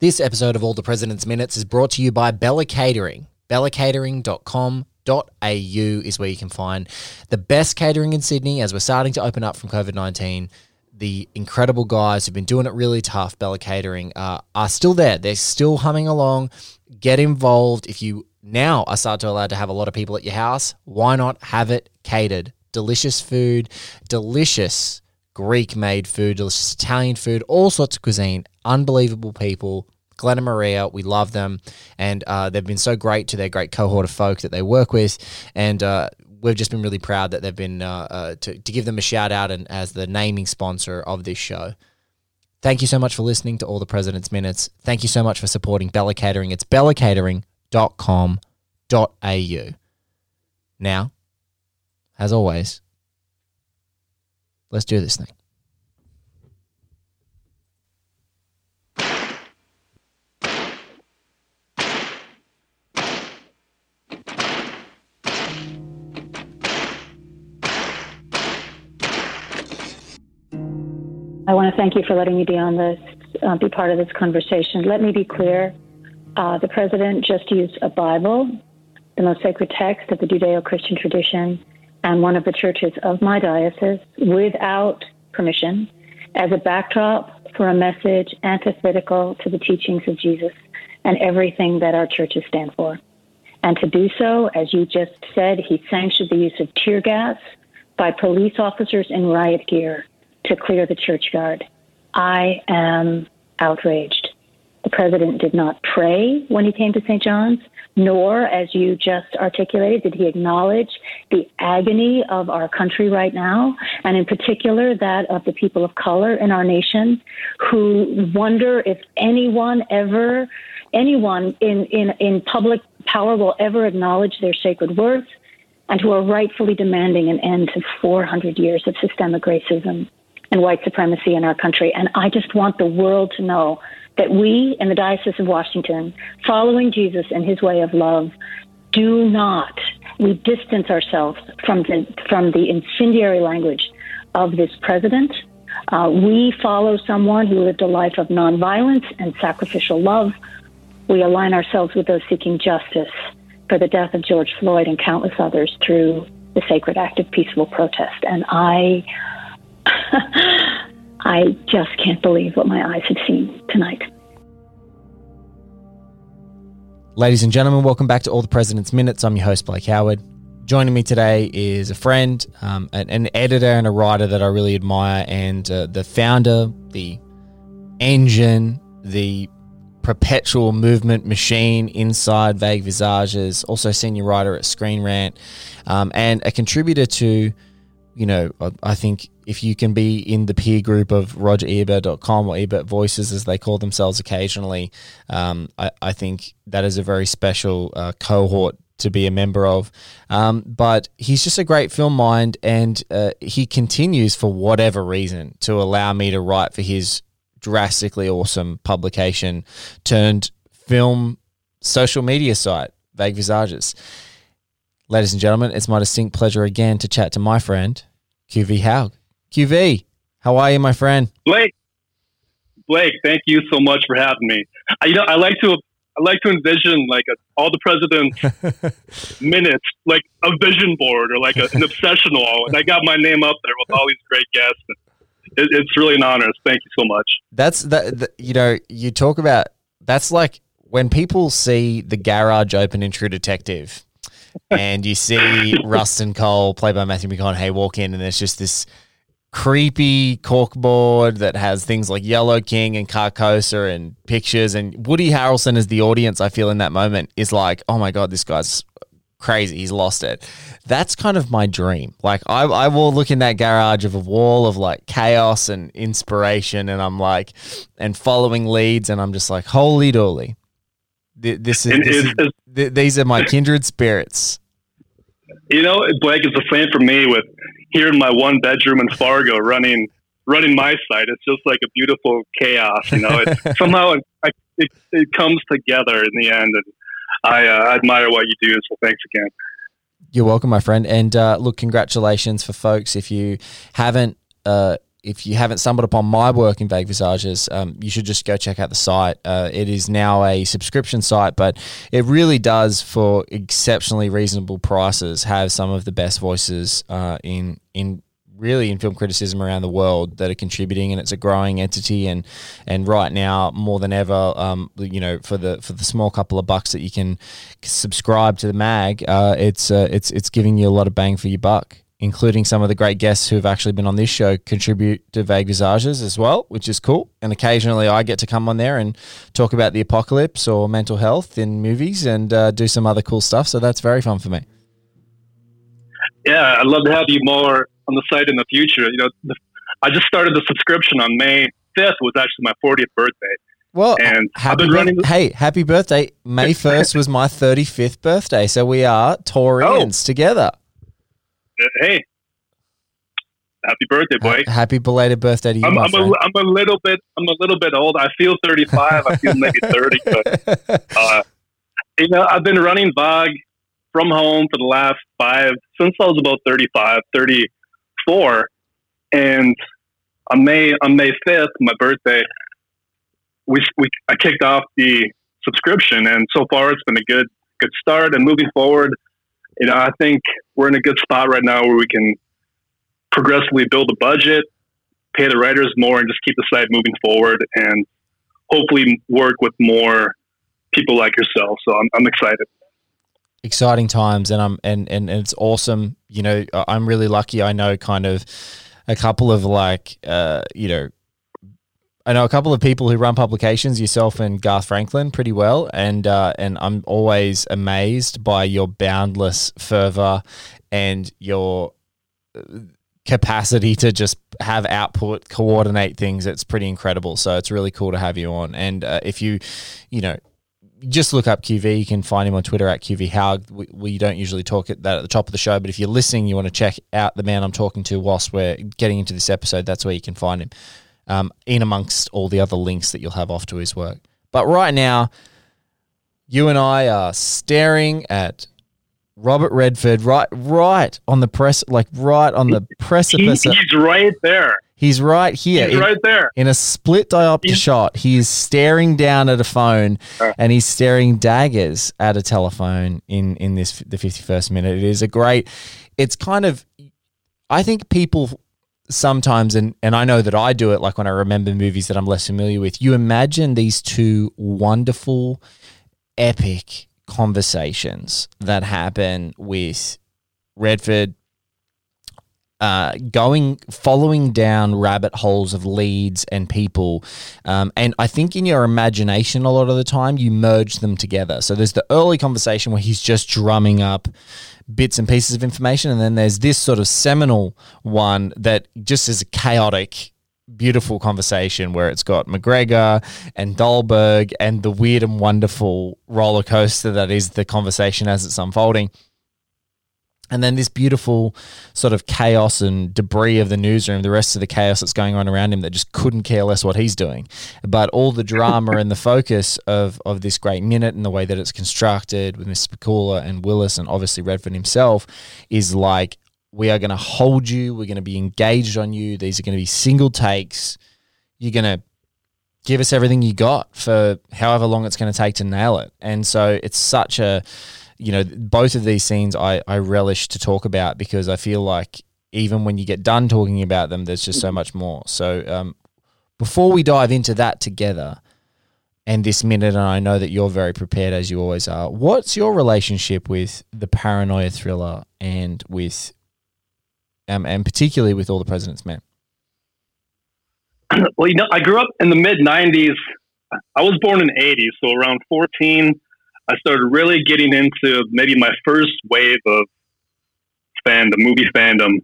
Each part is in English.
This episode of All the President's Minutes is brought to you by Bella Catering. BellaCatering.com.au is where you can find the best catering in Sydney as we're starting to open up from COVID 19. The incredible guys who've been doing it really tough, Bella Catering, uh, are still there. They're still humming along. Get involved. If you now are starting to allowed to have a lot of people at your house, why not have it catered? Delicious food, delicious Greek made food, delicious Italian food, all sorts of cuisine, unbelievable people. Glenn and Maria, we love them, and uh, they've been so great to their great cohort of folk that they work with, and uh, we've just been really proud that they've been uh, uh to, to give them a shout out and as the naming sponsor of this show. Thank you so much for listening to all the President's Minutes. Thank you so much for supporting Bella Catering. It's bellacatering.com.au. Now, as always, let's do this thing. I want to thank you for letting me be on this, uh, be part of this conversation. Let me be clear. Uh, the president just used a Bible, the most sacred text of the Judeo Christian tradition, and one of the churches of my diocese without permission as a backdrop for a message antithetical to the teachings of Jesus and everything that our churches stand for. And to do so, as you just said, he sanctioned the use of tear gas by police officers in riot gear to clear the churchyard. I am outraged. The president did not pray when he came to St. John's, nor, as you just articulated, did he acknowledge the agony of our country right now, and in particular that of the people of color in our nation who wonder if anyone ever, anyone in, in, in public power will ever acknowledge their sacred worth, and who are rightfully demanding an end to 400 years of systemic racism and white supremacy in our country. And I just want the world to know that we in the Diocese of Washington, following Jesus and his way of love, do not, we distance ourselves from the, from the incendiary language of this president. Uh, we follow someone who lived a life of nonviolence and sacrificial love. We align ourselves with those seeking justice for the death of George Floyd and countless others through the sacred act of peaceful protest. And I I just can't believe what my eyes have seen tonight. Ladies and gentlemen, welcome back to All the President's Minutes. I'm your host, Blake Howard. Joining me today is a friend, um, an, an, editor, and a writer that I really admire, and uh, the founder, the engine, the perpetual movement machine inside Vague Visages, also senior writer at Screen Rant, um, and a contributor to, you know, I think if you can be in the peer group of rogerebert.com or Ebert Voices, as they call themselves occasionally, um, I, I, think that is a very special uh, cohort to be a member of. Um, but he's just a great film mind, and uh, he continues, for whatever reason, to allow me to write for his drastically awesome publication turned film social media site, Vague Visages. Ladies and gentlemen, it's my distinct pleasure again to chat to my friend, QV Hough. QV, how are you, my friend? Blake, Blake, thank you so much for having me. I, you know, I like to I like to envision like a, all the president's minutes, like a vision board or like a, an obsession wall, and I got my name up there with all these great guests. It, it's really an honor. Thank you so much. That's that. You know, you talk about that's like when people see the garage open in True Detective, and you see Rustin Cohle, played by Matthew McConaughey, walk in, and there's just this creepy corkboard that has things like Yellow King and Carcosa and pictures. And Woody Harrelson as the audience, I feel in that moment is like, oh my God, this guy's crazy. He's lost it. That's kind of my dream. Like I, I will look in that garage of a wall of like chaos and inspiration, and I'm like, and following leads, and I'm just like, holy dolly. This is, this is these are my kindred spirits. You know, Blake, it's the same for me with here in my one bedroom in Fargo running running my site. It's just like a beautiful chaos. You know, it, somehow it, it, it comes together in the end, and I uh, admire what you do. So thanks again. You're welcome, my friend. And uh, look, congratulations for folks if you haven't. Uh, if you haven't stumbled upon my work in Vague Visages, um, you should just go check out the site. Uh, it is now a subscription site, but it really does, for exceptionally reasonable prices, have some of the best voices uh, in in really in film criticism around the world that are contributing, and it's a growing entity. And and right now, more than ever, um, you know, for the for the small couple of bucks that you can subscribe to the mag, uh, it's uh, it's it's giving you a lot of bang for your buck including some of the great guests who have actually been on this show, contribute to Vague Visages as well, which is cool. And occasionally I get to come on there and talk about the apocalypse or mental health in movies and uh, do some other cool stuff. So that's very fun for me. Yeah, I'd love to have you more on the site in the future. You know, the, I just started the subscription on May 5th, was actually my 40th birthday. Well, and happy running- hey, happy birthday. May 1st was my 35th birthday. So we are Taurians oh. together hey, happy birthday, boy! Happy belated birthday to you, I'm, I'm, a, I'm a little bit, I'm a little bit old. I feel 35. I feel maybe 30, but uh, you know, I've been running Vague from home for the last five since I was about 35, 34, and on May on May 5th, my birthday, we, we I kicked off the subscription, and so far it's been a good good start. And moving forward you know, I think we're in a good spot right now where we can progressively build a budget, pay the writers more, and just keep the site moving forward, and hopefully work with more people like yourself. So I'm, I'm excited. Exciting times, and I'm and, and and it's awesome. You know, I'm really lucky. I know kind of a couple of like, uh, you know, I know a couple of people who run publications, yourself and Garth Franklin, pretty well, and uh, and I'm always amazed by your boundless fervor and your uh, capacity to just have output, coordinate things. It's pretty incredible. So it's really cool to have you on. And uh, if you, you know, just look up QV. You can find him on Twitter at QV Hough. We, we, don't usually talk at that at the top of the show, but if you're listening, you want to check out the man I'm talking to whilst we're getting into this episode, that's where you can find him um, in amongst all the other links that you'll have off to his work. But right now, you and I are staring at Robert Redford right right on the press like right on the precipice. He, he's right there. He's right here. He's in, right there. In a split diopter he's, shot, he is staring down at a phone uh, and he's staring daggers at a telephone in in this the 51st minute. It is a great it's kind of I think people sometimes and and I know that I do it like when I remember movies that I'm less familiar with. You imagine these two wonderful epic conversations that happen with Redford uh, going following down rabbit holes of leads and people. Um, and i think in your imagination a lot of the time you merge them together. So there's the early conversation where he's just drumming up bits and pieces of information. And then there's this sort of seminal one that just is a chaotic, beautiful conversation where it's got McGregor and Dahlberg and the weird and wonderful roller coaster that is the conversation as it's unfolding and then this beautiful sort of chaos and debris of the newsroom, the rest of the chaos that's going on around him that just couldn't care less what he's doing. But all the drama and the focus of, of this great minute and the way that it's constructed with Mr. Pakula and Willis and obviously Redford himself is like, we are going to hold you. We're going to be engaged on you. These are going to be single takes. You're going to give us everything you got for however long it's going to take to nail it. And so it's such a you know, both of these scenes I, I relish to talk about because I feel like even when you get done talking about them, there's just so much more. So um, before we dive into that together and this minute, and I know that you're very prepared as you always are, what's your relationship with the paranoia thriller and with, um, and particularly with All the President's Men? Well, you know, I grew up in the mid 90s. I was born in the 80s, so around 14 I started really getting into maybe my first wave of fan, the movie fandom.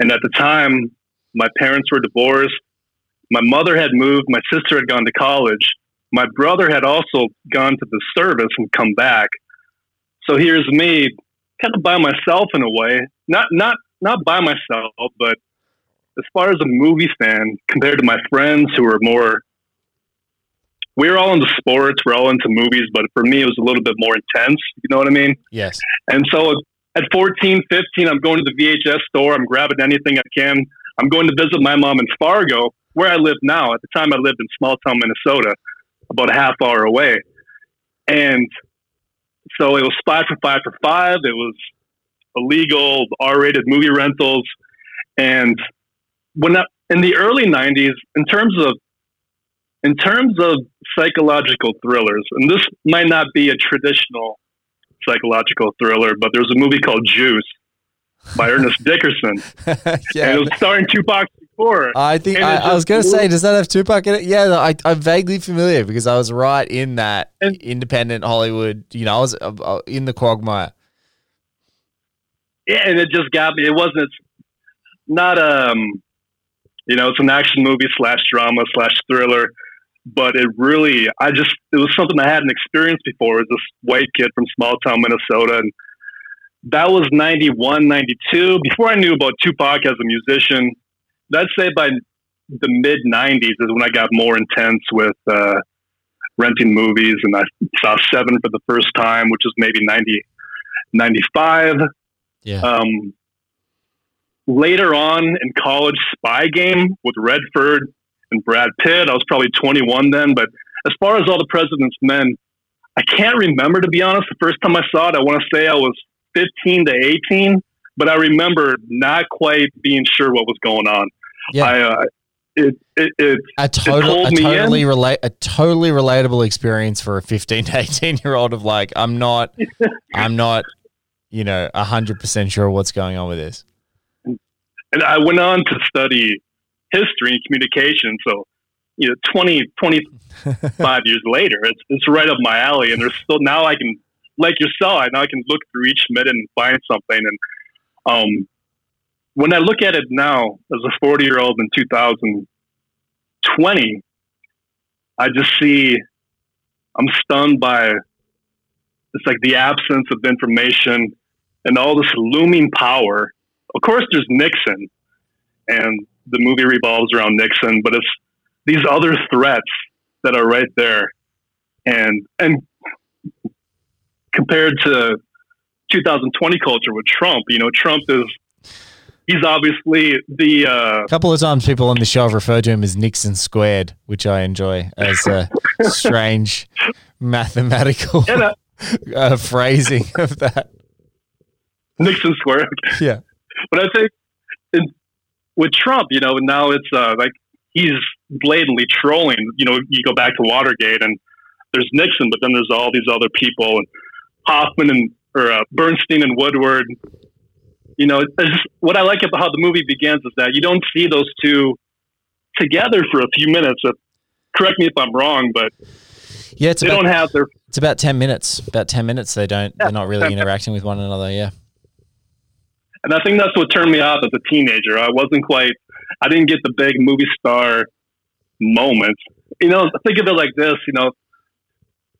And at the time, my parents were divorced. My mother had moved. My sister had gone to college. My brother had also gone to the service and come back. So here's me, kind of by myself in a way. Not not not by myself, but as far as a movie fan, compared to my friends who were more we were all into sports, we're all into movies, but for me, it was a little bit more intense. You know what I mean? Yes. And so at 14, 15, I'm going to the VHS store. I'm grabbing anything I can. I'm going to visit my mom in Fargo, where I live now. At the time, I lived in small town Minnesota, about a half hour away. And so it was five for five for five. It was illegal R-rated movie rentals, and when I, in the early '90s, in terms of in terms of psychological thrillers, and this might not be a traditional psychological thriller, but there's a movie called Juice by Ernest Dickerson. yeah, and it was starring Tupac Shakur. I think I, I, was going to say, does that have Tupac in it? Yeah, I, I'm vaguely familiar because I was right in that and, independent Hollywood. You know, I was uh, uh, in the quagmire. Yeah, and it just got me. It wasn't It's not um, you know, it's an action movie slash drama slash thriller but it really, I just, it was something I hadn't experienced before. As this white kid from small town Minnesota, and that was 91, 92. Before I knew about Tupac as a musician, I'd say by the mid 90s is when I got more intense with uh, renting movies, and I saw Seven for the first time, which was maybe 90, 95. Yeah. Um, later on in college, Spy Game with Redford and Brad Pitt. I was probably 21 then, but as far as all the President's Men, I can't remember to be honest. The first time I saw it, I want to say I was 15 to 18, but I remember not quite being sure what was going on. Yeah. I, uh, it, it, it, a, total, a totally relate a totally relatable experience for a 15 to 18 year old of like I'm not I'm not you know 100% sure what's going on with this and I went on to study history and communication. So, you know, 20, 25 years later, it's, it's right up my alley. And there's still, now I can, like yourself, I now I can look through each minute and find something. And, um, when I look at it now as a 40 year old in 2020, I just see, I'm stunned by it's like the absence of information and all this looming power. Of course, there's Nixon, and the movie revolves around Nixon, but it's these other threats that are right there, and and compared to 2020 culture with Trump, you know, Trump is he's obviously the uh, a couple of times people on the show have referred to him as Nixon squared, which I enjoy as a strange mathematical uh, uh, phrasing of that. Nixon squared. Yeah, but I think in with Trump, you know, now it's uh, like he's blatantly trolling. You know, you go back to Watergate, and there's Nixon, but then there's all these other people, and Hoffman and or uh, Bernstein and Woodward. You know, just, what I like about how the movie begins is that you don't see those two together for a few minutes. Uh, correct me if I'm wrong, but yeah, it's they about, don't have their. It's about ten minutes. About ten minutes. They don't. Yeah, they're not really interacting with one another. Yeah. And I think that's what turned me off as a teenager. I wasn't quite, I didn't get the big movie star moments. You know, think of it like this, you know,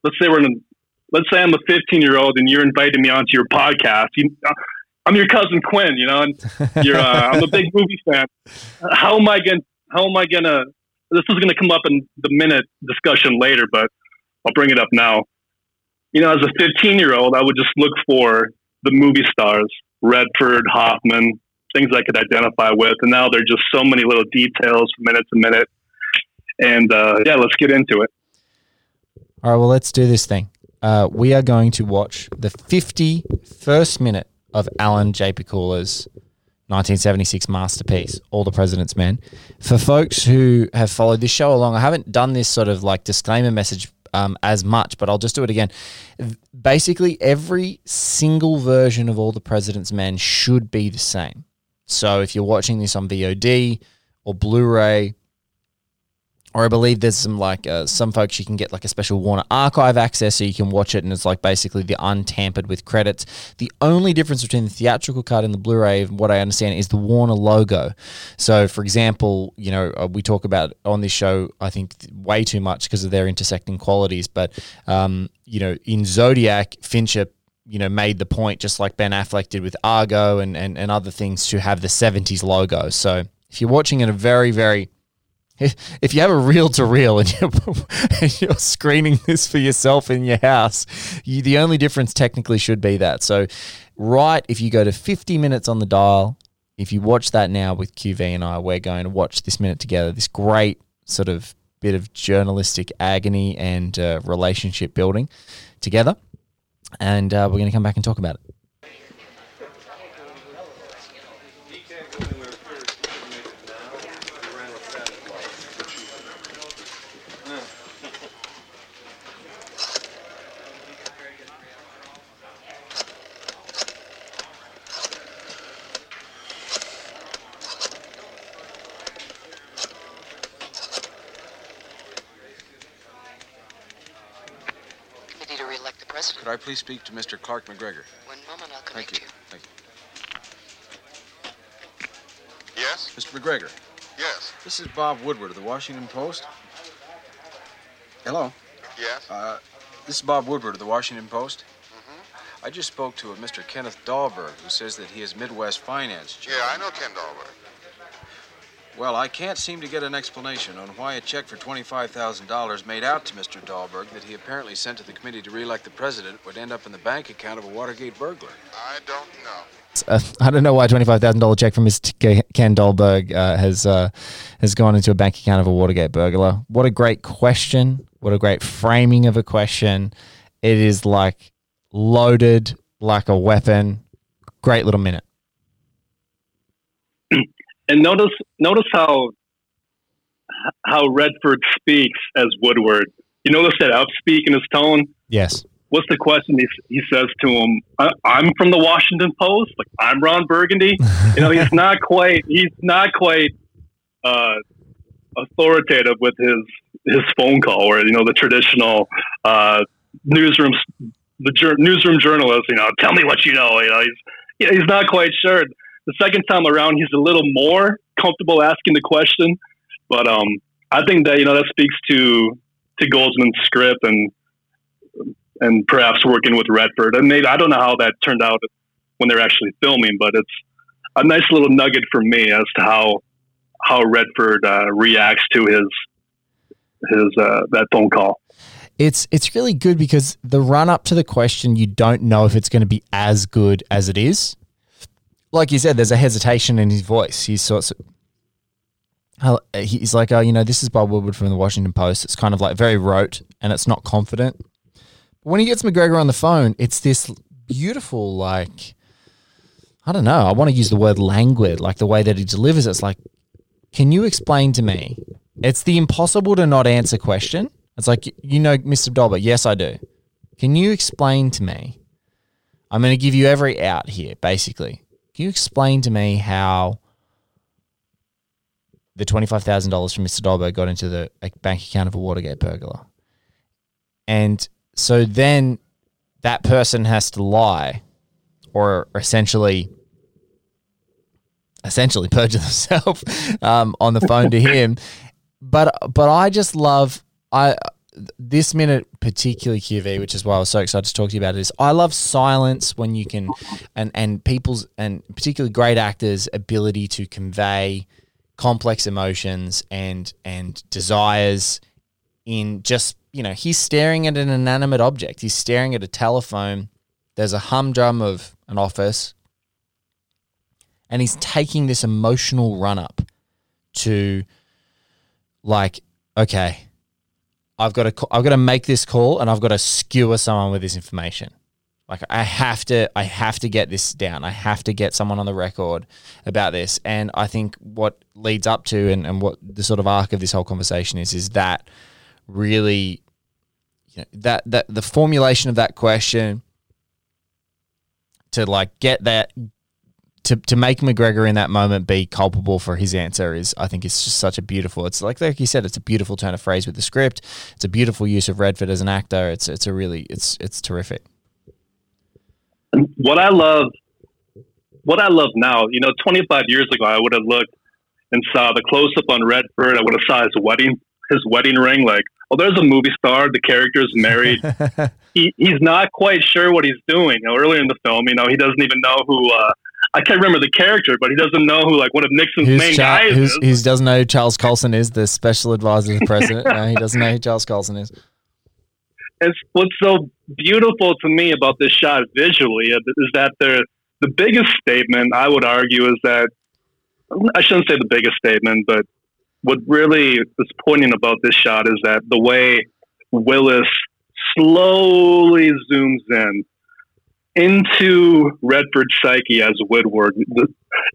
let's say we're in, a, let's say I'm a 15 year old and you're inviting me onto your podcast. You, I'm your cousin Quinn, you know, and you're, uh, I'm a big movie fan. How am I going to, how am I going to, this is going to come up in the minute discussion later, but I'll bring it up now. You know, as a 15 year old, I would just look for the movie stars Redford, Hoffman, things I could identify with. And now there are just so many little details from minute to minute. And uh, yeah, let's get into it. All right, well, let's do this thing. Uh, we are going to watch the 51st minute of Alan J. Pakula's 1976 masterpiece, All the President's Men. For folks who have followed this show along, I haven't done this sort of like disclaimer message um, as much, but I'll just do it again. Basically, every single version of All the President's Men should be the same. So if you're watching this on VOD or Blu ray or I believe there's some like uh, some folks you can get like a special Warner Archive access so you can watch it and it's like basically the untampered with credits. The only difference between the theatrical cut and the Blu-ray, what I understand, is the Warner logo. So, for example, you know uh, we talk about on this show I think way too much because of their intersecting qualities, but um, you know in Zodiac, Fincher you know, made the point just like Ben Affleck did with Argo and, and, and other things to have the 70s logo. So if you're watching in a very, very if you have a reel to reel and you're, screening this for yourself in your house, you, the only difference technically should be that. So, right, if you go to 50 minutes on the dial, if you watch that now with QV and I, we're going to watch this minute together. This great sort of bit of journalistic agony and uh, relationship building together, and uh, we're going to come back and talk about it. Could I please speak to Mr. Clark McGregor? One moment, I'll Thank connect you. Thank you. Yes? Mr. McGregor, Yes. this is Bob Woodward of the Washington Post. Hello. Yes? Uh, this is Bob Woodward of the Washington Post. I just spoke to a Mr. Kenneth Dahlberg, who says that he is Midwest Finance Chief. Yeah, I know Ken Dahlberg. Well, I can't seem to get an explanation on why a check for $25,000 made out to Mr. Dahlberg that he apparently sent to the committee to re-elect the president would end up in the bank account of a Watergate burglar. I don't know. Uh, I don't know why twenty five thousand dollar check from Mr. K- Ken Dahlberg uh, has uh, has gone into a bank account of a Watergate burglar. What a great question! What a great framing of a question! It is like loaded like a weapon. Great little minute. And notice notice how how Redford speaks as Woodward. You notice that upspeak in his tone. Yes. What's the question he, he says to him? I'm from the Washington Post. Like I'm Ron Burgundy. You know, he's not quite he's not quite uh, authoritative with his his phone call, or you know, the traditional uh, newsroom the jur- newsroom journalist. You know, tell me what you know. You know, he's he's not quite sure. The second time around, he's a little more comfortable asking the question. But um, I think that you know that speaks to to Goldman's script and and perhaps working with Redford. And maybe I don't know how that turned out when they're actually filming, but it's a nice little nugget for me as to how how Redford uh, reacts to his his uh, that phone call. It's it's really good because the run up to the question you don't know if it's going to be as good as it is. Like you said, there's a hesitation in his voice. He's sort of uh, he's like, oh, you know, this is Bob Woodward from the Washington Post. It's kind of like very rote and it's not confident. But when he gets McGregor on the phone, it's this beautiful, like, I don't know. I want to use the word languid, like the way that he delivers it. It's like, can you explain to me? It's the impossible to not answer question. It's like, you know, Mr. Dolber, yes, I do. Can you explain to me? I'm going to give you every out here, basically. Can you explain to me how the $25,000 from Mr. Dahlberg got into the bank account of a Watergate burglar? And so then that person has to lie or essentially essentially perjure themselves um, on the phone to him. But but I just love I this minute particularly QV, which is why I was so excited to talk to you about it, is I love silence when you can and and people's and particularly great actors' ability to convey complex emotions and and desires in just you know he's staring at an inanimate object. He's staring at a telephone. There's a humdrum of an office. And he's taking this emotional run up to like okay I've got to I've got to make this call and I've got to skewer someone with this information. Like I have to I have to get this down. I have to get someone on the record about this. And I think what leads up to and, and what the sort of arc of this whole conversation is is that really you know, that that the formulation of that question to like get that to, to make McGregor in that moment be culpable for his answer is I think it's just such a beautiful it's like like you said it's a beautiful turn of phrase with the script it's a beautiful use of Redford as an actor it's it's a really it's it's terrific what I love, what I love now, you know, 25 years ago, I would have looked and saw the close up on Redford. I would have saw his wedding, his wedding ring. Like, oh, there's a movie star. The character's married. he, he's not quite sure what he's doing. You know, earlier in the film, you know, he doesn't even know who. Uh, I can't remember the character, but he doesn't know who like one of Nixon's Who's main Char- guys who's, is. who doesn't know who Charles Colson is, the special advisor to the president. no, he doesn't know who Charles Colson is. it's what's so beautiful to me about this shot visually is that the the biggest statement I would argue is that I shouldn't say the biggest statement, but what really is poignant about this shot is that the way Willis slowly zooms in into Redford's psyche as Woodward.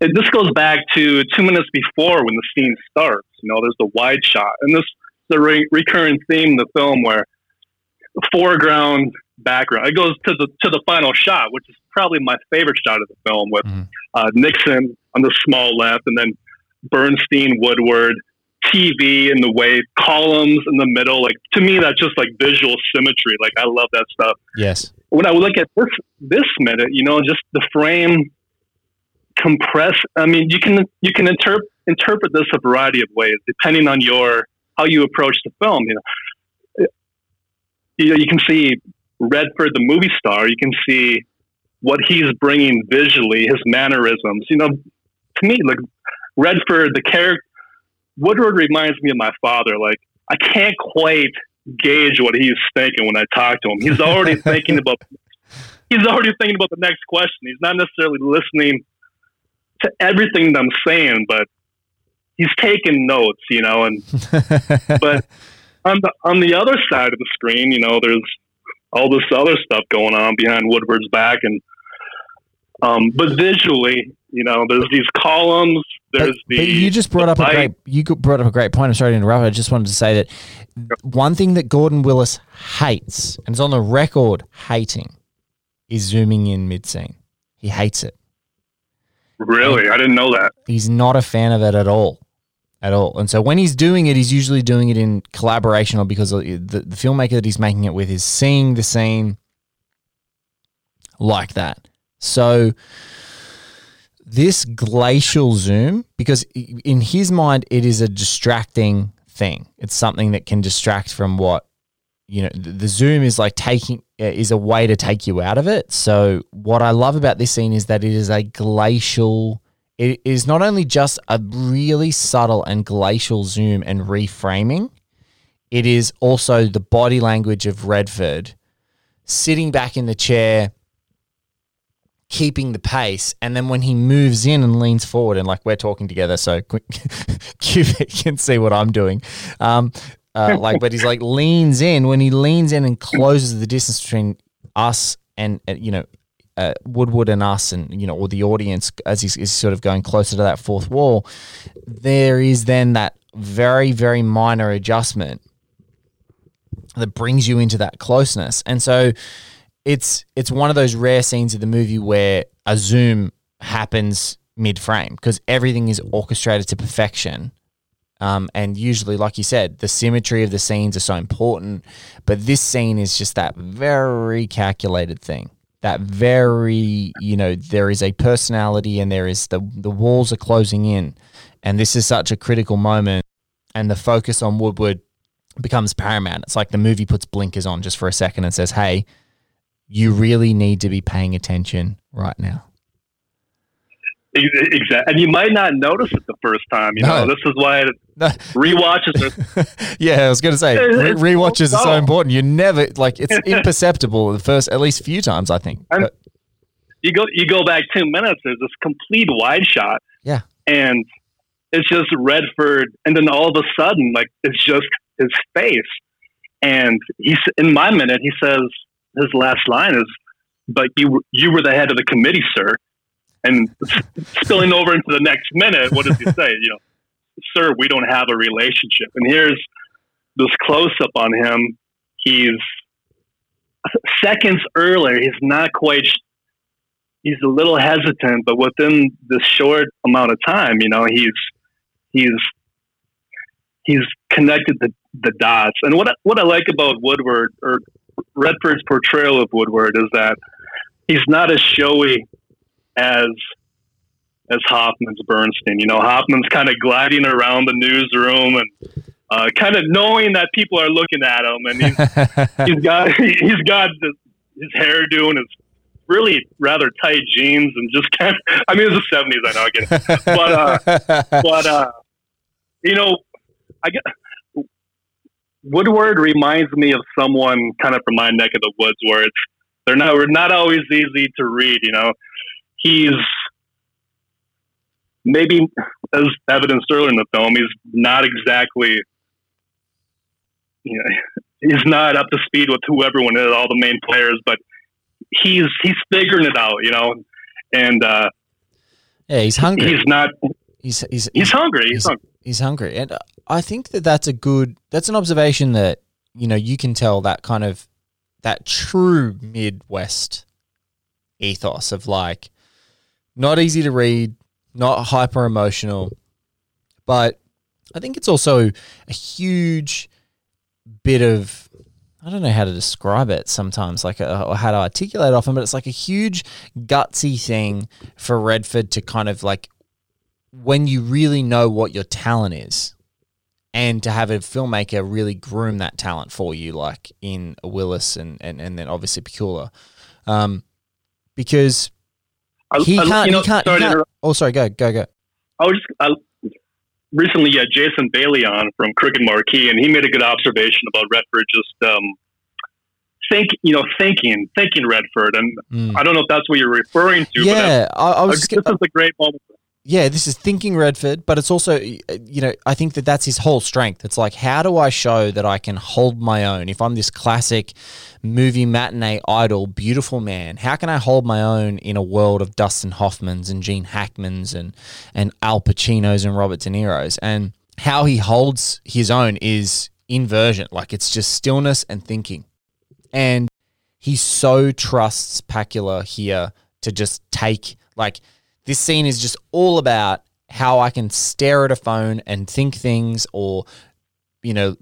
And this goes back to two minutes before when the scene starts. You know, there's the wide shot, and this is a re- recurring theme in the film where foreground, background. It goes to the to the final shot, which is probably my favorite shot of the film, with Mhm. uh, Nixon on the small left, and then Bernstein, Woodward, TV in the way, columns in the middle. Like to me, that's just like visual symmetry. Like I love that stuff Yes. When I look at this this minute, you know, just the frame compress. I mean, you can you can interpret interpret this a variety of ways depending on your how you approach the film. You know, you, know, you can see Redford, the movie star. You can see what he's bringing visually, his mannerisms. You know, to me, like Redford, the character Woodward reminds me of my father. Like I can't quite gauge what he's thinking when I talk to him. He's already thinking about he's already thinking about the next question. He's not necessarily listening to everything that I'm saying, but he's taking notes, you know, and but on the on the other side of the screen, you know, there's all this other stuff going on behind Woodward's back and um, but visually, you know, there's these columns, there's But, the but you just brought up a great you brought up a great point. I'm sorry to interrupt. I just wanted to say that one thing that Gordon Willis hates, and is on the record hating, is zooming in mid scene. He hates it. really, I didn't know that. He's not a fan of it at all, at all. And so when he's doing it, he's usually doing it in collaboration or because the, the filmmaker that he's making it with is seeing the scene like that. So this glacial zoom, because in his mind, it is a distracting thing. It's something that can distract from what you know. The, zoom is like taking uh, is a way to take you out of it. So what I love about this scene is that it is a glacial. It is not only just a really subtle and glacial zoom and reframing. It is also the body language of Redford sitting back in the chair, keeping the pace, and then when he moves in and leans forward, and like we're talking together, so QV can see what I'm doing. Um, uh, like, but he's like leans in when he leans in and closes the distance between us and uh, you know uh, Woodward and us, and you know, or the audience as he's, he's sort of going closer to that fourth wall. There is then that very very minor adjustment that brings you into that closeness, and so it's it's one of those rare scenes of the movie where a zoom happens mid frame because everything is orchestrated to perfection. Um, and usually, like you said, the symmetry of the scenes are so important. But this scene is just that very calculated thing. That very, you know, there is a personality and there is the the walls are closing in, and this is such a critical moment. And the focus on Woodward becomes paramount. It's like the movie puts blinkers on just for a second and says, "Hey, you really need to be paying attention right now." Exactly, and you might not notice it the first time. You No. know, this is why No. rewatches are yeah, I was going to say re- rewatches are so important. You never like it's imperceptible the first at least few times. I think. You go you go back two minutes. There's this complete wide shot. Yeah. and it's just Redford, and then all of a sudden, like it's just his face, and he's in my minute. He says his last line is, "But you you were the head of the committee, sir." And spilling over into the next minute, what does he say? You know, sir, we don't have a relationship. And here's this close up on him. He's seconds earlier. He's not quite. He's a little hesitant, but within this short amount of time, you know, he's he's he's connected the, the dots. And what I, what I like about Woodward or Redford's portrayal of Woodward is that he's not as showy as as Hoffman's Bernstein. You know, Hoffman's kind of gliding around the newsroom and uh, kind of knowing that people are looking at him, and he's he's got he's got this, his hairdo and his really rather tight jeans and just kind of. I mean, it's the seventies. I know, I get it, but uh, but uh, you know, I get Woodward reminds me of someone kind of from my neck of the woods, where it's they're not we're not always easy to read. You know, he's maybe as evidenced earlier in the film, he's not exactly, you know, he's not up to speed with who everyone is, all the main players, but he's he's figuring it out, you know, and uh, Yeah, he's hungry. he's not He's he's he's hungry. He's, he's, hungry. he's hungry, and I think that that's a good. That's an observation that you know you can tell that kind of that true Midwest ethos of like not easy to read, not hyper emotional, but I think it's also a huge bit of I don't know how to describe it sometimes, like uh, or how to articulate often, but it's like a huge gutsy thing for Redford to kind of like when you really know what your talent is and to have a filmmaker really groom that talent for you, like in Willis and, and, and then obviously Pakula. Um, because he I- can't, you know, he can't, sorry to can't oh, sorry, go, go, go. I was just I, recently had Jason Bailey on from Crooked Marquee, and he made a good observation about Redford. Just um, think, you know, thinking, thinking Redford, and Mm. I don't know if that's what you're referring to. but Yeah, I, I was just this is a great moment. Yeah, this is thinking Redford, but it's also, uh, you know, I think that that's his whole strength. It's like, how do I show that I can hold my own? If I'm this classic movie matinee idol, beautiful man, how can I hold my own in a world of Dustin Hoffmans and Gene Hackmans and, and Al Pacinos and Robert De Niro's? And how he holds his own is inversion. Like it's just stillness and thinking. And he so trusts Pakula here to just take like this scene is just all about how I can stare at a phone and think things or you know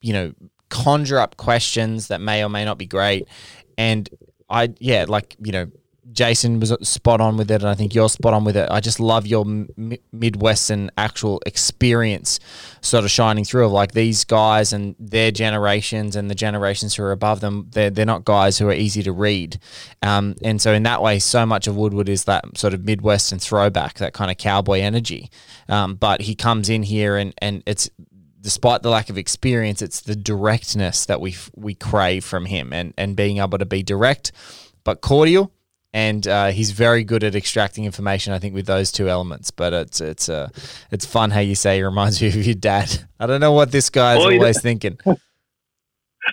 you know conjure up questions that may or may not be great. And I yeah like you know Jason was spot on with it and I think you're spot on with it. I just love your m- midwestern actual experience sort of shining through of like these guys and their generations and the generations who are above them they're, they're not guys who are easy to read. Um, and so in that way so much of woodward is that sort of midwestern throwback that kind of cowboy energy. Um, but he comes in here and, and it's despite the lack of experience it's the directness that we we crave from him and, and being able to be direct but cordial and uh, he's very good at extracting information. I think with those two elements, but it's it's uh, it's fun how you say he reminds you of your dad. I don't know what this guy's Well, always thinking.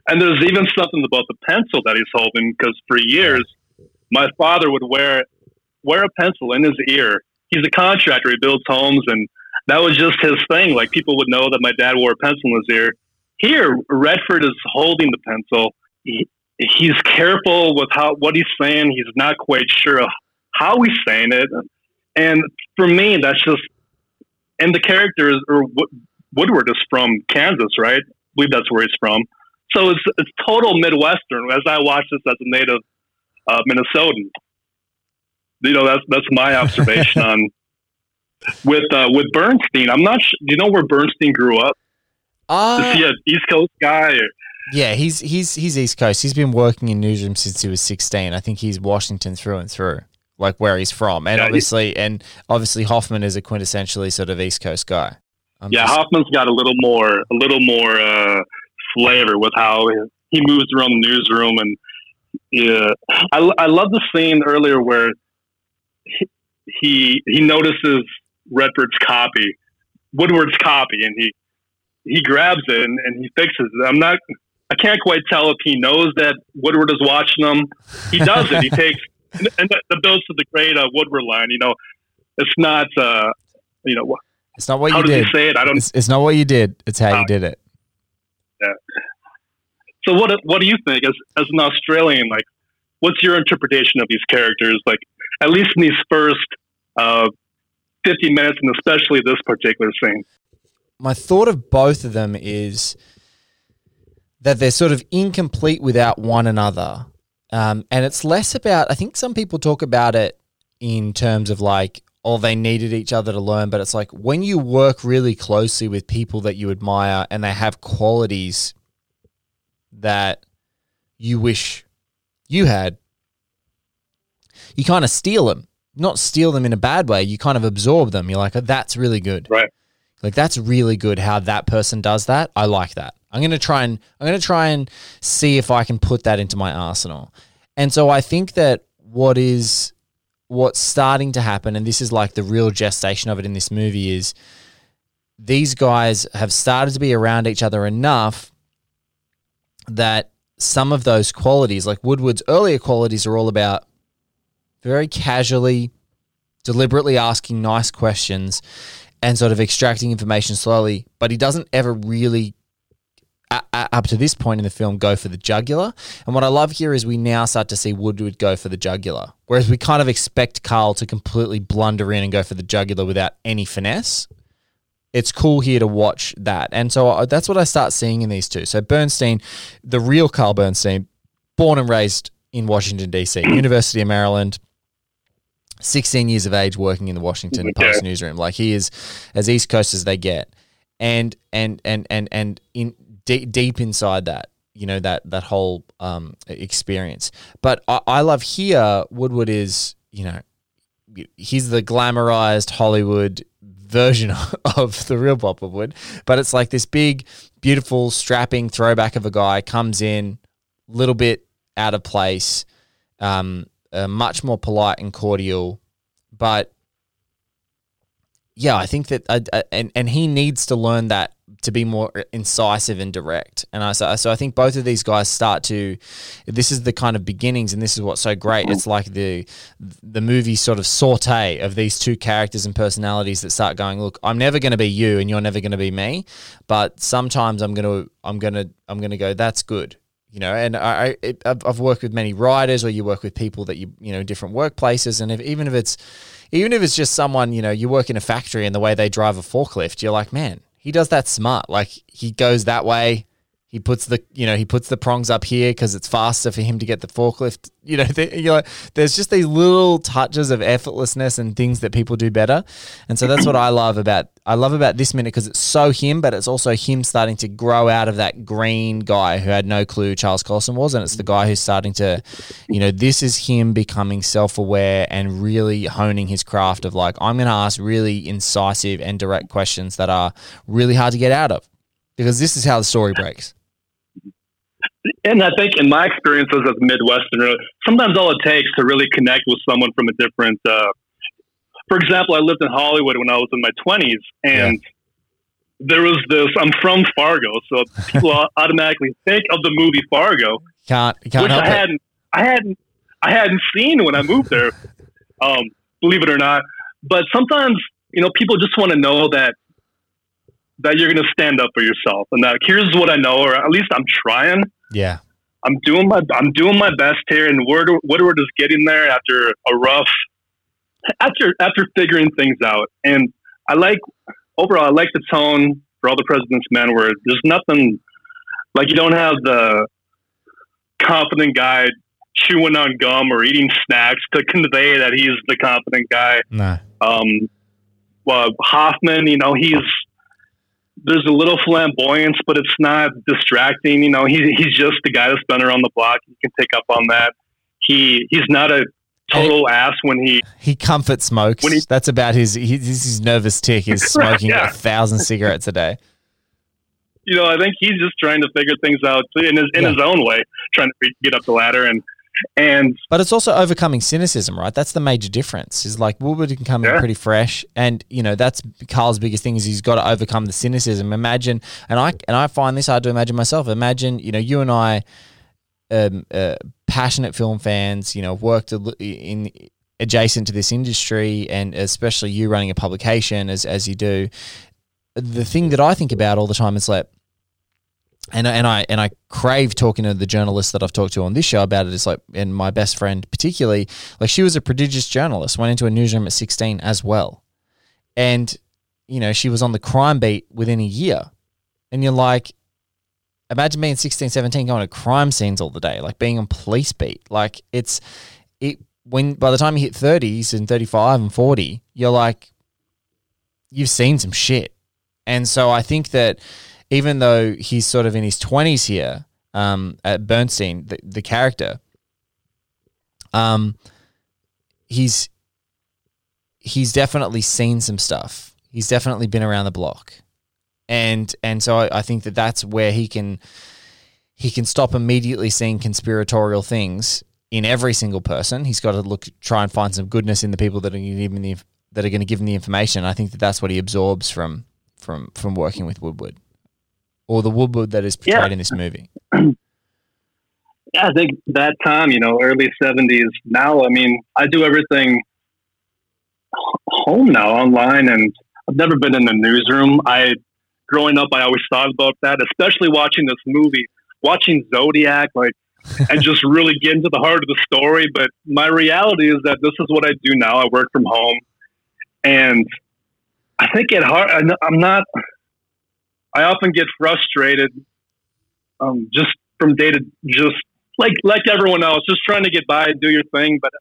And there's even something about the pencil that he's holding because for years, my father would wear wear a pencil in his ear. He's a contractor; he builds homes, and that was just his thing. Like people would know that my dad wore a pencil in his ear. Here, Redford is holding the pencil. He, he's careful with how what he's saying. He's not quite sure how he's saying it, and for me, that's just. And the character is, or Wood- Woodward is from Kansas, right? I believe that's where he's from. So it's it's total Midwestern. As I watch this as a native uh, Minnesotan, you know that's that's my observation on with uh, with Bernstein. I'm not. Sh- do you know where Bernstein grew up? Uh, Is he an East Coast guy? Or, yeah, he's he's he's East Coast. He's been working in newsroom since he was sixteen. I think he's Washington through and through, like where he's from. And Yeah, obviously, and obviously Hoffman is a quintessentially sort of East Coast guy. I'm yeah, just- Hoffman's got a little more a little more uh, flavor with how he moves around the newsroom, and yeah, I, I love the scene earlier where he he, he notices Redford's copy, Woodward's copy, and he he grabs it and, and he fixes it. I'm not. I can't quite tell if he knows that Woodward is watching him. He does it. He takes and that, that builds to the great uh, Woodward line. You know, it's not. Uh, you know, it's not what you did. he say it? I don't. It's, it's not what you did. It's how Uh, you did it. Yeah. So what what do you think as as an Australian? Like, what's your interpretation of these characters? Like, at least in these first uh, fifty minutes, and especially this particular scene. my thought of both of them is that they're sort of incomplete without one another. Um, and it's less about, I think some people talk about it in terms of like, oh, they needed each other to learn. But it's like when you work really closely with people that you admire and they have qualities that you wish you had, you kind of steal them. Not steal them in a bad way. You kind of absorb them. You're like, oh, that's really good. Right. Like that's really good how that person does that. I like that. I'm going to try and I'm going to try and see if I can put that into my arsenal. And so I think that what is what's starting to happen, and this is like the real gestation of it in this movie, is these guys have started to be around each other enough that some of those qualities, like Woodward's earlier qualities, are all about very casually, deliberately asking nice questions and sort of extracting information slowly, but he doesn't ever really up to this point in the film go for the jugular. And what I love here is we now start to see Woodward go for the jugular, whereas we kind of expect Carl to completely blunder in and go for the jugular without any finesse. It's cool here to watch that, and so uh, that's what I start seeing in these two. So Bernstein, the real Carl Bernstein, born and raised in Washington D.C., University of Maryland. 16 years of age working in the Washington Okay. Post newsroom. Like he is as East Coast as they get. And and and and and in deep inside that, you know, that that whole um experience. But I, I love here Woodward is, you know, he's the glamorized Hollywood version of the real Bob Woodward, but it's like this big, beautiful, strapping throwback of a guy comes in, a little bit out of place, um, uh, much more polite and cordial, but yeah, I think that, and and he needs to learn that to be more incisive and direct. And I so, so I think both of these guys start to. This is the kind of beginnings, and this is what's so great. It's like the the movie sort of saute of these two characters and personalities that start going. Look, I'm never going to be you, and you're never going to be me. But sometimes I'm gonna I'm gonna I'm gonna go. That's good. You know, and I, I've worked with many writers, or you work with people that you you know different workplaces, and if even if it's even if it's just someone you know you work in a factory and the way they drive a forklift, you're like, man, he does that smart. Like he goes that way. He puts the you know he puts the prongs up here because it's faster for him to get the forklift. You know, you're like, there's just these little touches of effortlessness and things that people do better, and so that's what I love about I love about this minute because it's so him, but it's also him starting to grow out of that green guy who had no clue Charles Colson was, and it's the guy who's starting to, you know, this is him becoming self aware and really honing his craft of like I'm going to ask really incisive and direct questions that are really hard to get out of because this is how the story breaks. And I think in my experiences as a Midwesterner, sometimes all it takes to really connect with someone from a different. Uh, for example, I lived in Hollywood when I was in my twenties, and there was this. I'm from Fargo, so people automatically think of the movie Fargo, Can't can't which help I it. hadn't, I hadn't, I hadn't seen when I moved there. Um, believe it or not, but sometimes you know people just want to know that that you're going to stand up for yourself, and that here's what I know, or at least I'm trying. Yeah, I'm doing my I'm doing my best here, and Woodward, Woodward is getting there after a rough after after figuring things out. And I like overall, I like the tone for all the President's Men, where there's nothing like you don't have the confident guy chewing on gum or eating snacks to convey that he's the confident guy. Nah. Um, well, Hoffman, you know, he's there's a little flamboyance, but it's not distracting. You know, he's he's just the guy that's been around the block. You can pick up on that. He he's not a total ass when he he comfort smokes. When he- That's about his his, his nervous tick is smoking Yeah. a thousand cigarettes a day. you know, I think he's just trying to figure things out in his in Yeah. his own way, trying to get up the ladder and and But it's also overcoming cynicism, right? That's the major difference. Is like Woodward can come in Yeah. pretty fresh, and you know that's Carl's biggest thing is he's got to overcome the cynicism. Imagine, and I and I find this hard to imagine myself. Imagine, you know, you and I, um, uh, passionate film fans, you know, worked in adjacent to this industry, and especially you running a publication as as you do. The thing that I think about all the time is like and and I and I crave talking to the journalists that I've talked to on this show about it. it. Is like, and my best friend particularly, like she was a prodigious journalist, went into a newsroom at sixteen as well, and you know she was on the crime beat within a year, and you're like, imagine being 16, 17, going to crime scenes all the day, like being on police beat, like it's it when by the time you hit thirties and thirty five and forty, you're like, you've seen some shit, and so I think that even though he's sort of in his 20s here um, at Bernstein, the, the character, um, he's he's definitely seen some stuff. He's definitely been around the block, and and so I, I think that that's where he can he can stop immediately seeing conspiratorial things in every single person. He's got to look, try and find some goodness in the people that are going to give him the that are going to give him the information. I think that that's what he absorbs from from from working with Woodward, or the Woodward that is portrayed Yeah. in this movie. Yeah, I think that time, you know, early seventies. Now, I mean, I do everything home now, online, and I've never been in the newsroom. I, growing up, I always thought about that, especially watching this movie, watching Zodiac, like, and just really get into the heart of the story. But my reality is that this is what I do now. I work from home, and I think it hard. I'm I'm not. I often get frustrated, um, just from day to just like like everyone else, just trying to get by and do your thing. But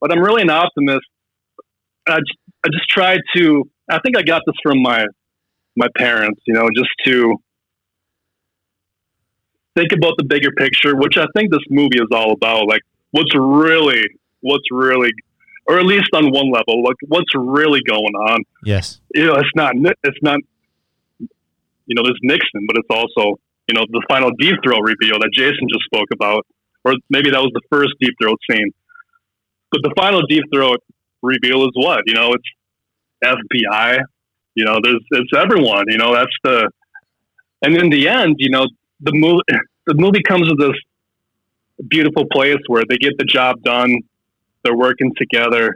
but I'm really an optimist. I just, I just try to. I think I got this from my my parents. You know, just to think about the bigger picture, which I think this movie is all about. Like what's really what's really, or at least on one level, like what's really going on Yes. you know, it's not, it's not, you know, there's Nixon, but it's also, you know, the final deep throat reveal that Jason just spoke about, or maybe that was the first deep throat scene. But the final deep throat reveal is what, you know, it's FBI, you know, there's, it's everyone, you know, that's the, and in the end, you know, the movie, the movie comes to this beautiful place where they get the job done, they're working together,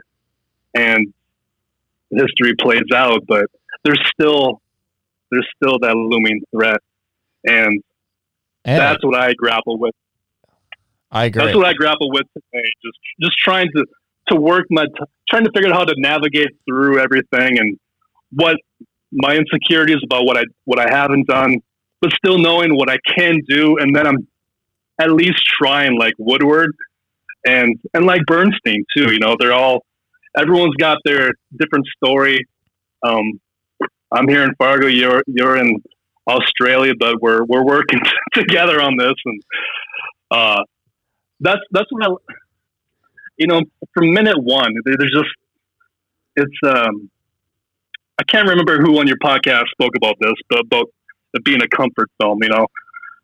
and history plays out, but there's still there's still that looming threat, and that's what I grapple with. I agree. That's what I grapple with today. Just just trying to to work my t- trying to figure out how to navigate through everything and what my insecurities about what I what I haven't done, but still knowing what I can do, and then I'm at least trying like Woodward and and like Bernstein too. You know, they're all everyone's got their different story. Um, I'm here in Fargo. You're you're in Australia, but we're we're working together on this, and uh, that's that's what I, you know, from minute one, there's just it's um, I can't remember who on your podcast spoke about this, but about it being a comfort film. You know,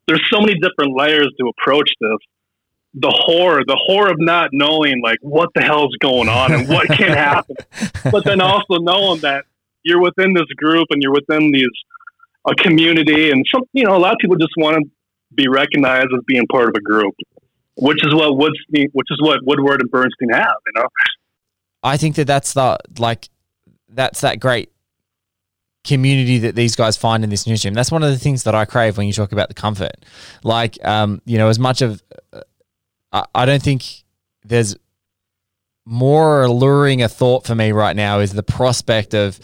there's so many different layers to approach this. The horror, the horror of not knowing like what the hell's going on and what can happen, but then also knowing that you're within this group and you're within these a community, and some you know a lot of people just want to be recognized as being part of a group, which is what Woodstein, which is what Woodward and Bernstein have. You know, I think that that's the like that's that great community that these guys find in this newsroom. That's one of the things that I crave when you talk about the comfort. Like, um, you know, as much of uh, I, I don't think there's more alluring a thought for me right now is the prospect of,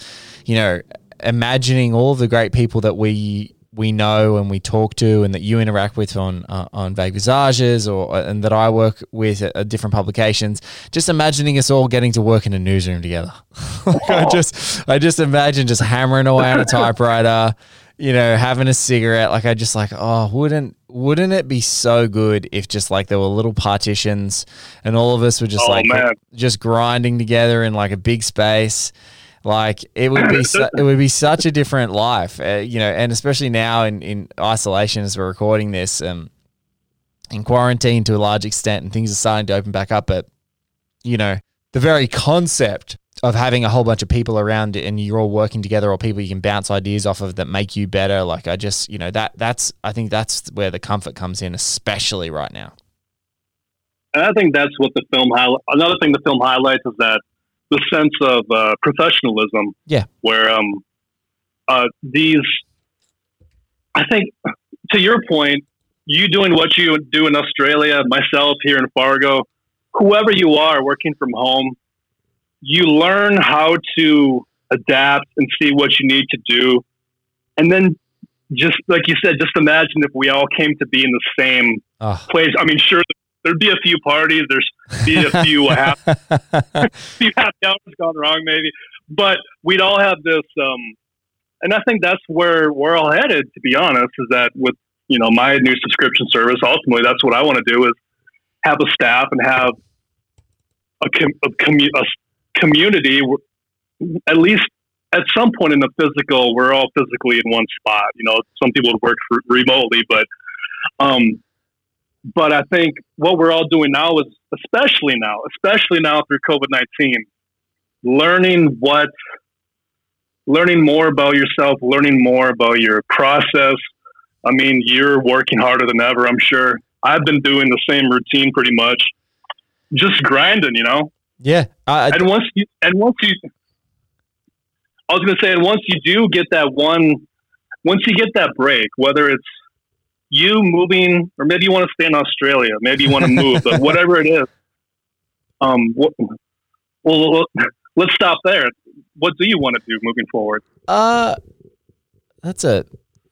you know, imagining all of the great people that we we know and we talk to and that you interact with on uh, on vague visages or and that I work with at, at different publications. Just imagining us all getting to work in a newsroom together. Like, I just I just imagine just hammering away on a typewriter you know having a cigarette. Like I just like oh wouldn't wouldn't it be so good if just like there were little partitions and all of us were just Oh, like man. just grinding together in like a big space like it would be su- it would be such a different life uh, you know and especially now in in isolation as we're recording this um in quarantine to a large extent and things are starting to open back up but you know the very concept of having a whole bunch of people around and you're all working together or people you can bounce ideas off of that make you better like i just you know that that's i think that's where the comfort comes in especially right now and I think that's what the film highlight. Another thing the film highlights is that the sense of uh, professionalism. Yeah. where um, uh, these, I think, to your point, you doing what you do in Australia, myself here in Fargo, whoever you are working from home, you learn how to adapt and see what you need to do. And then just like you said, just imagine if we all came to be in the same oh. place. I mean, sure, there'd be a few parties, there's be a few half, few happy hours gone wrong, maybe, but we'd all have this. Um, and I think that's where we're all headed. To be honest, is that with you know my new subscription service, ultimately, that's what I want to do is have a staff and have a, com- a, commu- a community. At least at some point in the physical, we're all physically in one spot. You know, some people work for, remotely, but um, but I think what we're all doing now is, especially now, especially now through COVID nineteen, learning what, learning more about yourself, learning more about your process. I mean, you're working harder than ever. I'm sure. I've been doing the same routine pretty much, just grinding, you know. Yeah, I, I, And once you, and once you, I was gonna say, and once you do get that one, once you get that break, whether it's you moving or maybe you want to stay in Australia, maybe you want to move, but whatever it is, um, what, well, let's stop there. What do you want to do moving forward? Uh, that's a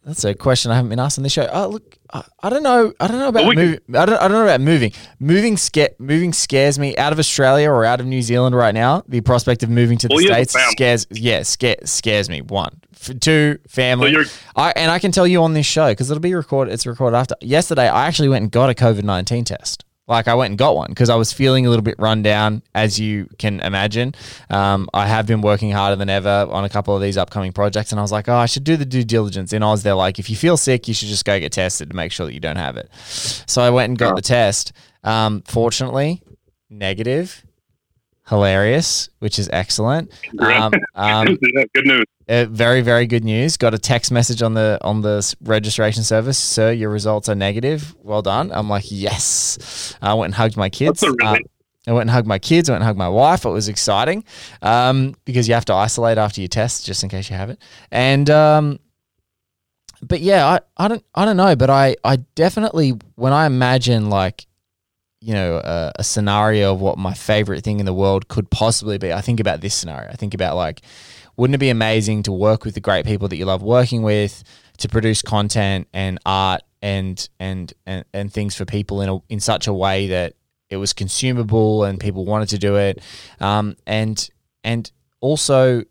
that's a question I haven't been asked on this show. Uh, look, I, I don't know. I don't know about Well, we can- moving. I don't. I don't know about moving. Moving scare. Moving scares me out of Australia or out of New Zealand right now. The prospect of moving to the Well, you have a states scares. Yeah, scare, scares me. One, F- two, family. So I and I can tell you on this show because it'll be recorded. It's recorded after. Yesterday, I actually went and got a COVID nineteen test. Like I went and got one because I was feeling a little bit run down, as you can imagine. Um, I have been working harder than ever on a couple of these upcoming projects, and I was like, oh, I should do the due diligence. In Oz, they're like, if you feel sick, you should just go get tested to make sure that you don't have it. So I went and got the test. Um, fortunately, negative, hilarious, which is excellent. Um, um, good news. uh, very very good news. Got a text message on the on the registration service, sir. Your results are negative. Well done. I'm like yes. I went and hugged my kids. That's a relief. Uh, I went and hugged my kids. I went and hugged my wife. It was exciting um, because you have to isolate after your test just in case you have it. And um, but yeah, I, I don't I don't know, but I I definitely when I imagine like you know a, a scenario of what my favorite thing in the world could possibly be, I think about this scenario. I think about like wouldn't it be amazing to work with the great people that you love working with to produce content and art and and and, and things for people in a, in such a way that it was consumable and people wanted to do it um, and and also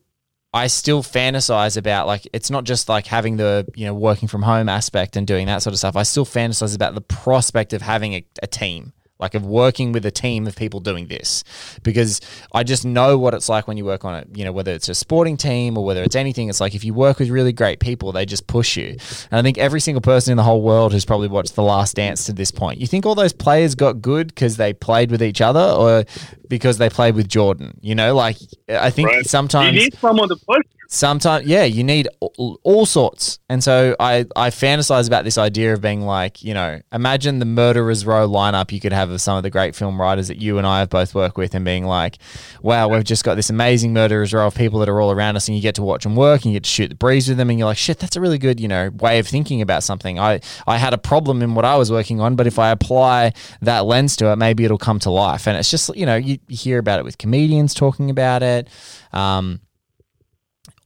I still fantasize about like it's not just like having the you know working from home aspect and doing that sort of stuff. I still fantasize about the prospect of having a, a team, like of working with a team of people doing this, because I just know what it's like when you work on it. You know whether it's a sporting team or whether it's anything. It's like if you work with really great people, they just push you. And I think every single person in the whole world who's probably watched The Last Dance to this point, you think all those players got good because they played with each other or because they played with Jordan? You know, like I think Right. sometimes you need someone to push. sometimes yeah you need all, all sorts and so i i fantasize about this idea of being like you know imagine the murderers row lineup you could have of some of the great film writers that you and i have both worked with and being like wow we've just got this amazing murderers row of people that are all around us and you get to watch them work and you get to shoot the breeze with them and you're like shit that's a really good you know way of thinking about something i i had a problem in what i was working on but if i apply that lens to it maybe it'll come to life and it's just you know you, you hear about it with comedians talking about it um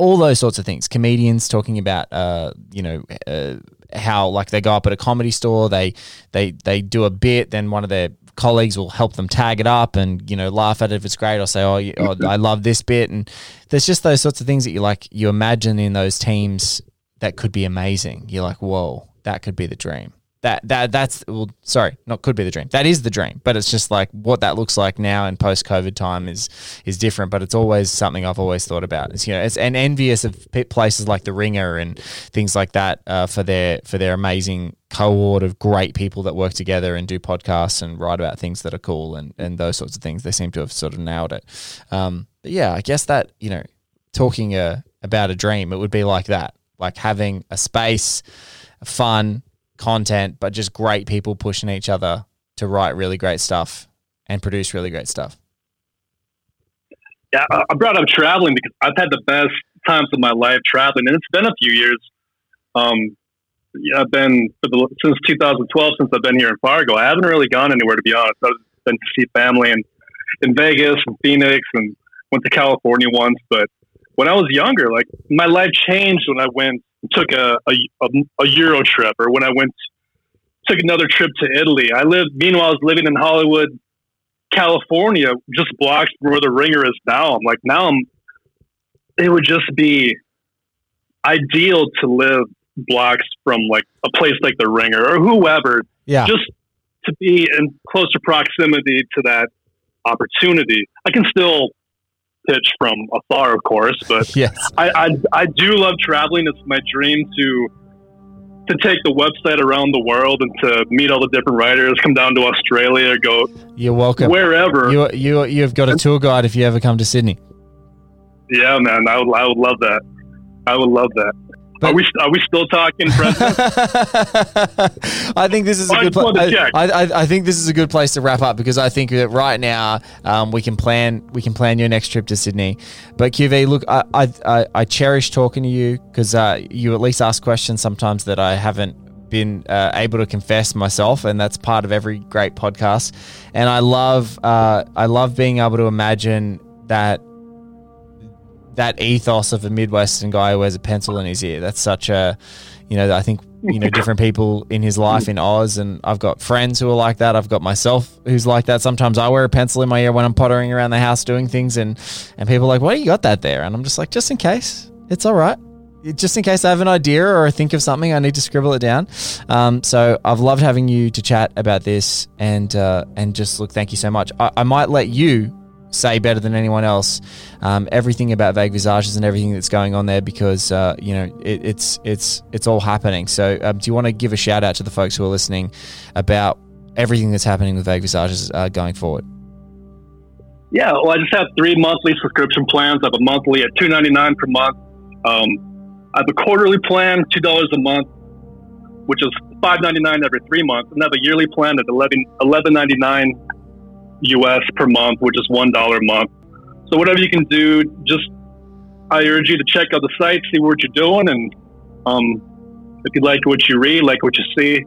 all those sorts of things. Comedians talking about, uh, you know, uh, how like they go up at a comedy store, they they they do a bit, then one of their colleagues will help them tag it up and you know laugh at it if it's great, or say, oh, you, oh I love this bit, and there's just those sorts of things that you like you imagine in those teams that could be amazing. You're like, whoa, that could be the dream. That that that's well, sorry, not could be the dream. That is the dream, but it's just like what that looks like now in post COVID time is is different. But it's always something I've always thought about. It's you know, it's and envious of places like the Ringer and things like that uh, for their for their amazing cohort of great people that work together and do podcasts and write about things that are cool and and those sorts of things. They seem to have sort of nailed it. Um, yeah, I guess that you know, talking uh, about a dream, it would be like that, like having a space, fun content, but just great people pushing each other to write really great stuff and produce really great stuff. Yeah, I brought up traveling because I've had the best times of my life traveling, and it's been a few years. Um, yeah, I've been since 2012 since I've been here in Fargo. I haven't really gone anywhere to be honest. I've been to see family in in Vegas and Phoenix, and went to California once. But when I was younger, like my life changed when I went took a a, a, a Euro trip, or when I went took another trip to Italy. I lived. Meanwhile, I was living in Hollywood, California, just blocks from where the ringer is now. I'm like, now I'm, it would just be ideal to live blocks from like a place like the ringer or whoever, Yeah. just to be in closer proximity to that opportunity. I can still pitch from afar, of course, but yes. I, I, I do love traveling. It's my dream to to take the website around the world and to meet all the different writers, come down to Australia, go You're welcome. wherever. You you you've got a tour guide if you ever come to Sydney. yeah, man, I would, I would love that. I would love that. But- are we are we still talking president? I think this is a I good. just wanted Pla- to check. I, I, I think this is a good place to wrap up because I think that right now um, we can plan we can plan your next trip to Sydney. But QV, look, I I, I, I cherish talking to you because uh, you at least ask questions sometimes that I haven't been uh, able to confess myself, and that's part of every great podcast. And I love uh, I love being able to imagine that that ethos of a Midwestern guy who wears a pencil in his ear. That's such a, you know, I think, you know, different people in his life in Oz. And I've got friends who are like that. I've got myself who's like that. Sometimes I wear a pencil in my ear when I'm pottering around the house doing things. And, and people are like, why do you got that there? And I'm just like, just in case. It's all right. Just in case I have an idea or I think of something, I need to scribble it down. Um, so I've loved having you to chat about this, and uh, and just look, thank you so much. I, I might let you say better than anyone else um, everything about vague visages and everything that's going on there because uh, you know it, it's it's it's all happening. So um, do you want to give a shout out to the folks who are listening about everything that's happening with vague visages uh, going forward? Yeah, well, I just have three monthly subscription plans. I have a monthly at two ninety nine per month. Um, I have a quarterly plan, two dollars a month, which is five ninety nine every three months, and I have a yearly plan at eleven eleven ninety nine US per month, which is one dollar a month. So whatever you can do, just I urge you to check out the site, see what you're doing, and um, if you like what you read, like what you see,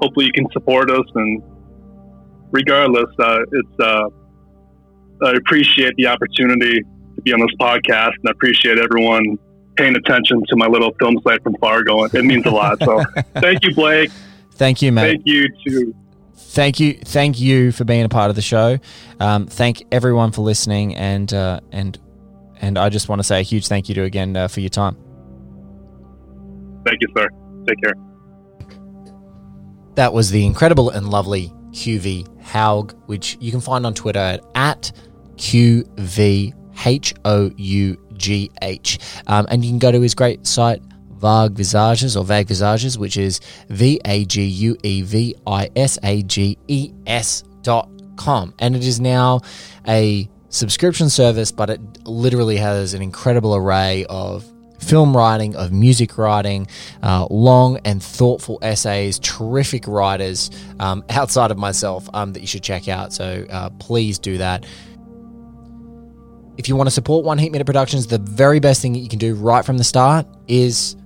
hopefully you can support us. And regardless, uh, it's uh, I appreciate the opportunity to be on this podcast, and I appreciate everyone paying attention to my little film site from Fargo. It means a lot. So thank you, Blake. Thank you, mate. Thank you to thank you thank you for being a part of the show um, thank everyone for listening and uh, and and i just want to say a huge thank you to again uh, for your time thank you, sir. Take care. that was the incredible and lovely QV Hough which you can find on twitter at, at qvhough um, and you can go to his great site Vague Visages or Vague Visages, which is V A G U E V I S A G E S dot com. And it is now a subscription service, but it literally has an incredible array of film writing, of music writing, uh, long and thoughtful essays, terrific writers um, outside of myself um, that you should check out. So uh, please do that. If you want to support One Heat Minute Productions, the very best thing that you can do right from the start is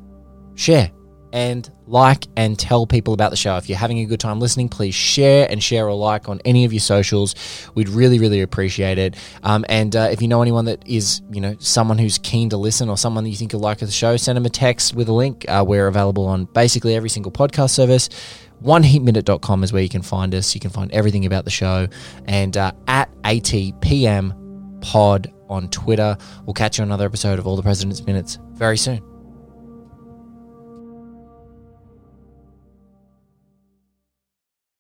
share and like and tell people about the show. If you're having a good time listening, please share and share or like on any of your socials. We'd really, really appreciate it. Um, and uh, if you know anyone that is, you know, someone who's keen to listen or someone that you think will like the show, send them a text with a link. Uh, we're available on basically every single podcast service. OneHeatMinute.com is where you can find us. You can find everything about the show. And uh, at ATPM Pod on Twitter. We'll catch you on another episode of All the President's Minutes very soon.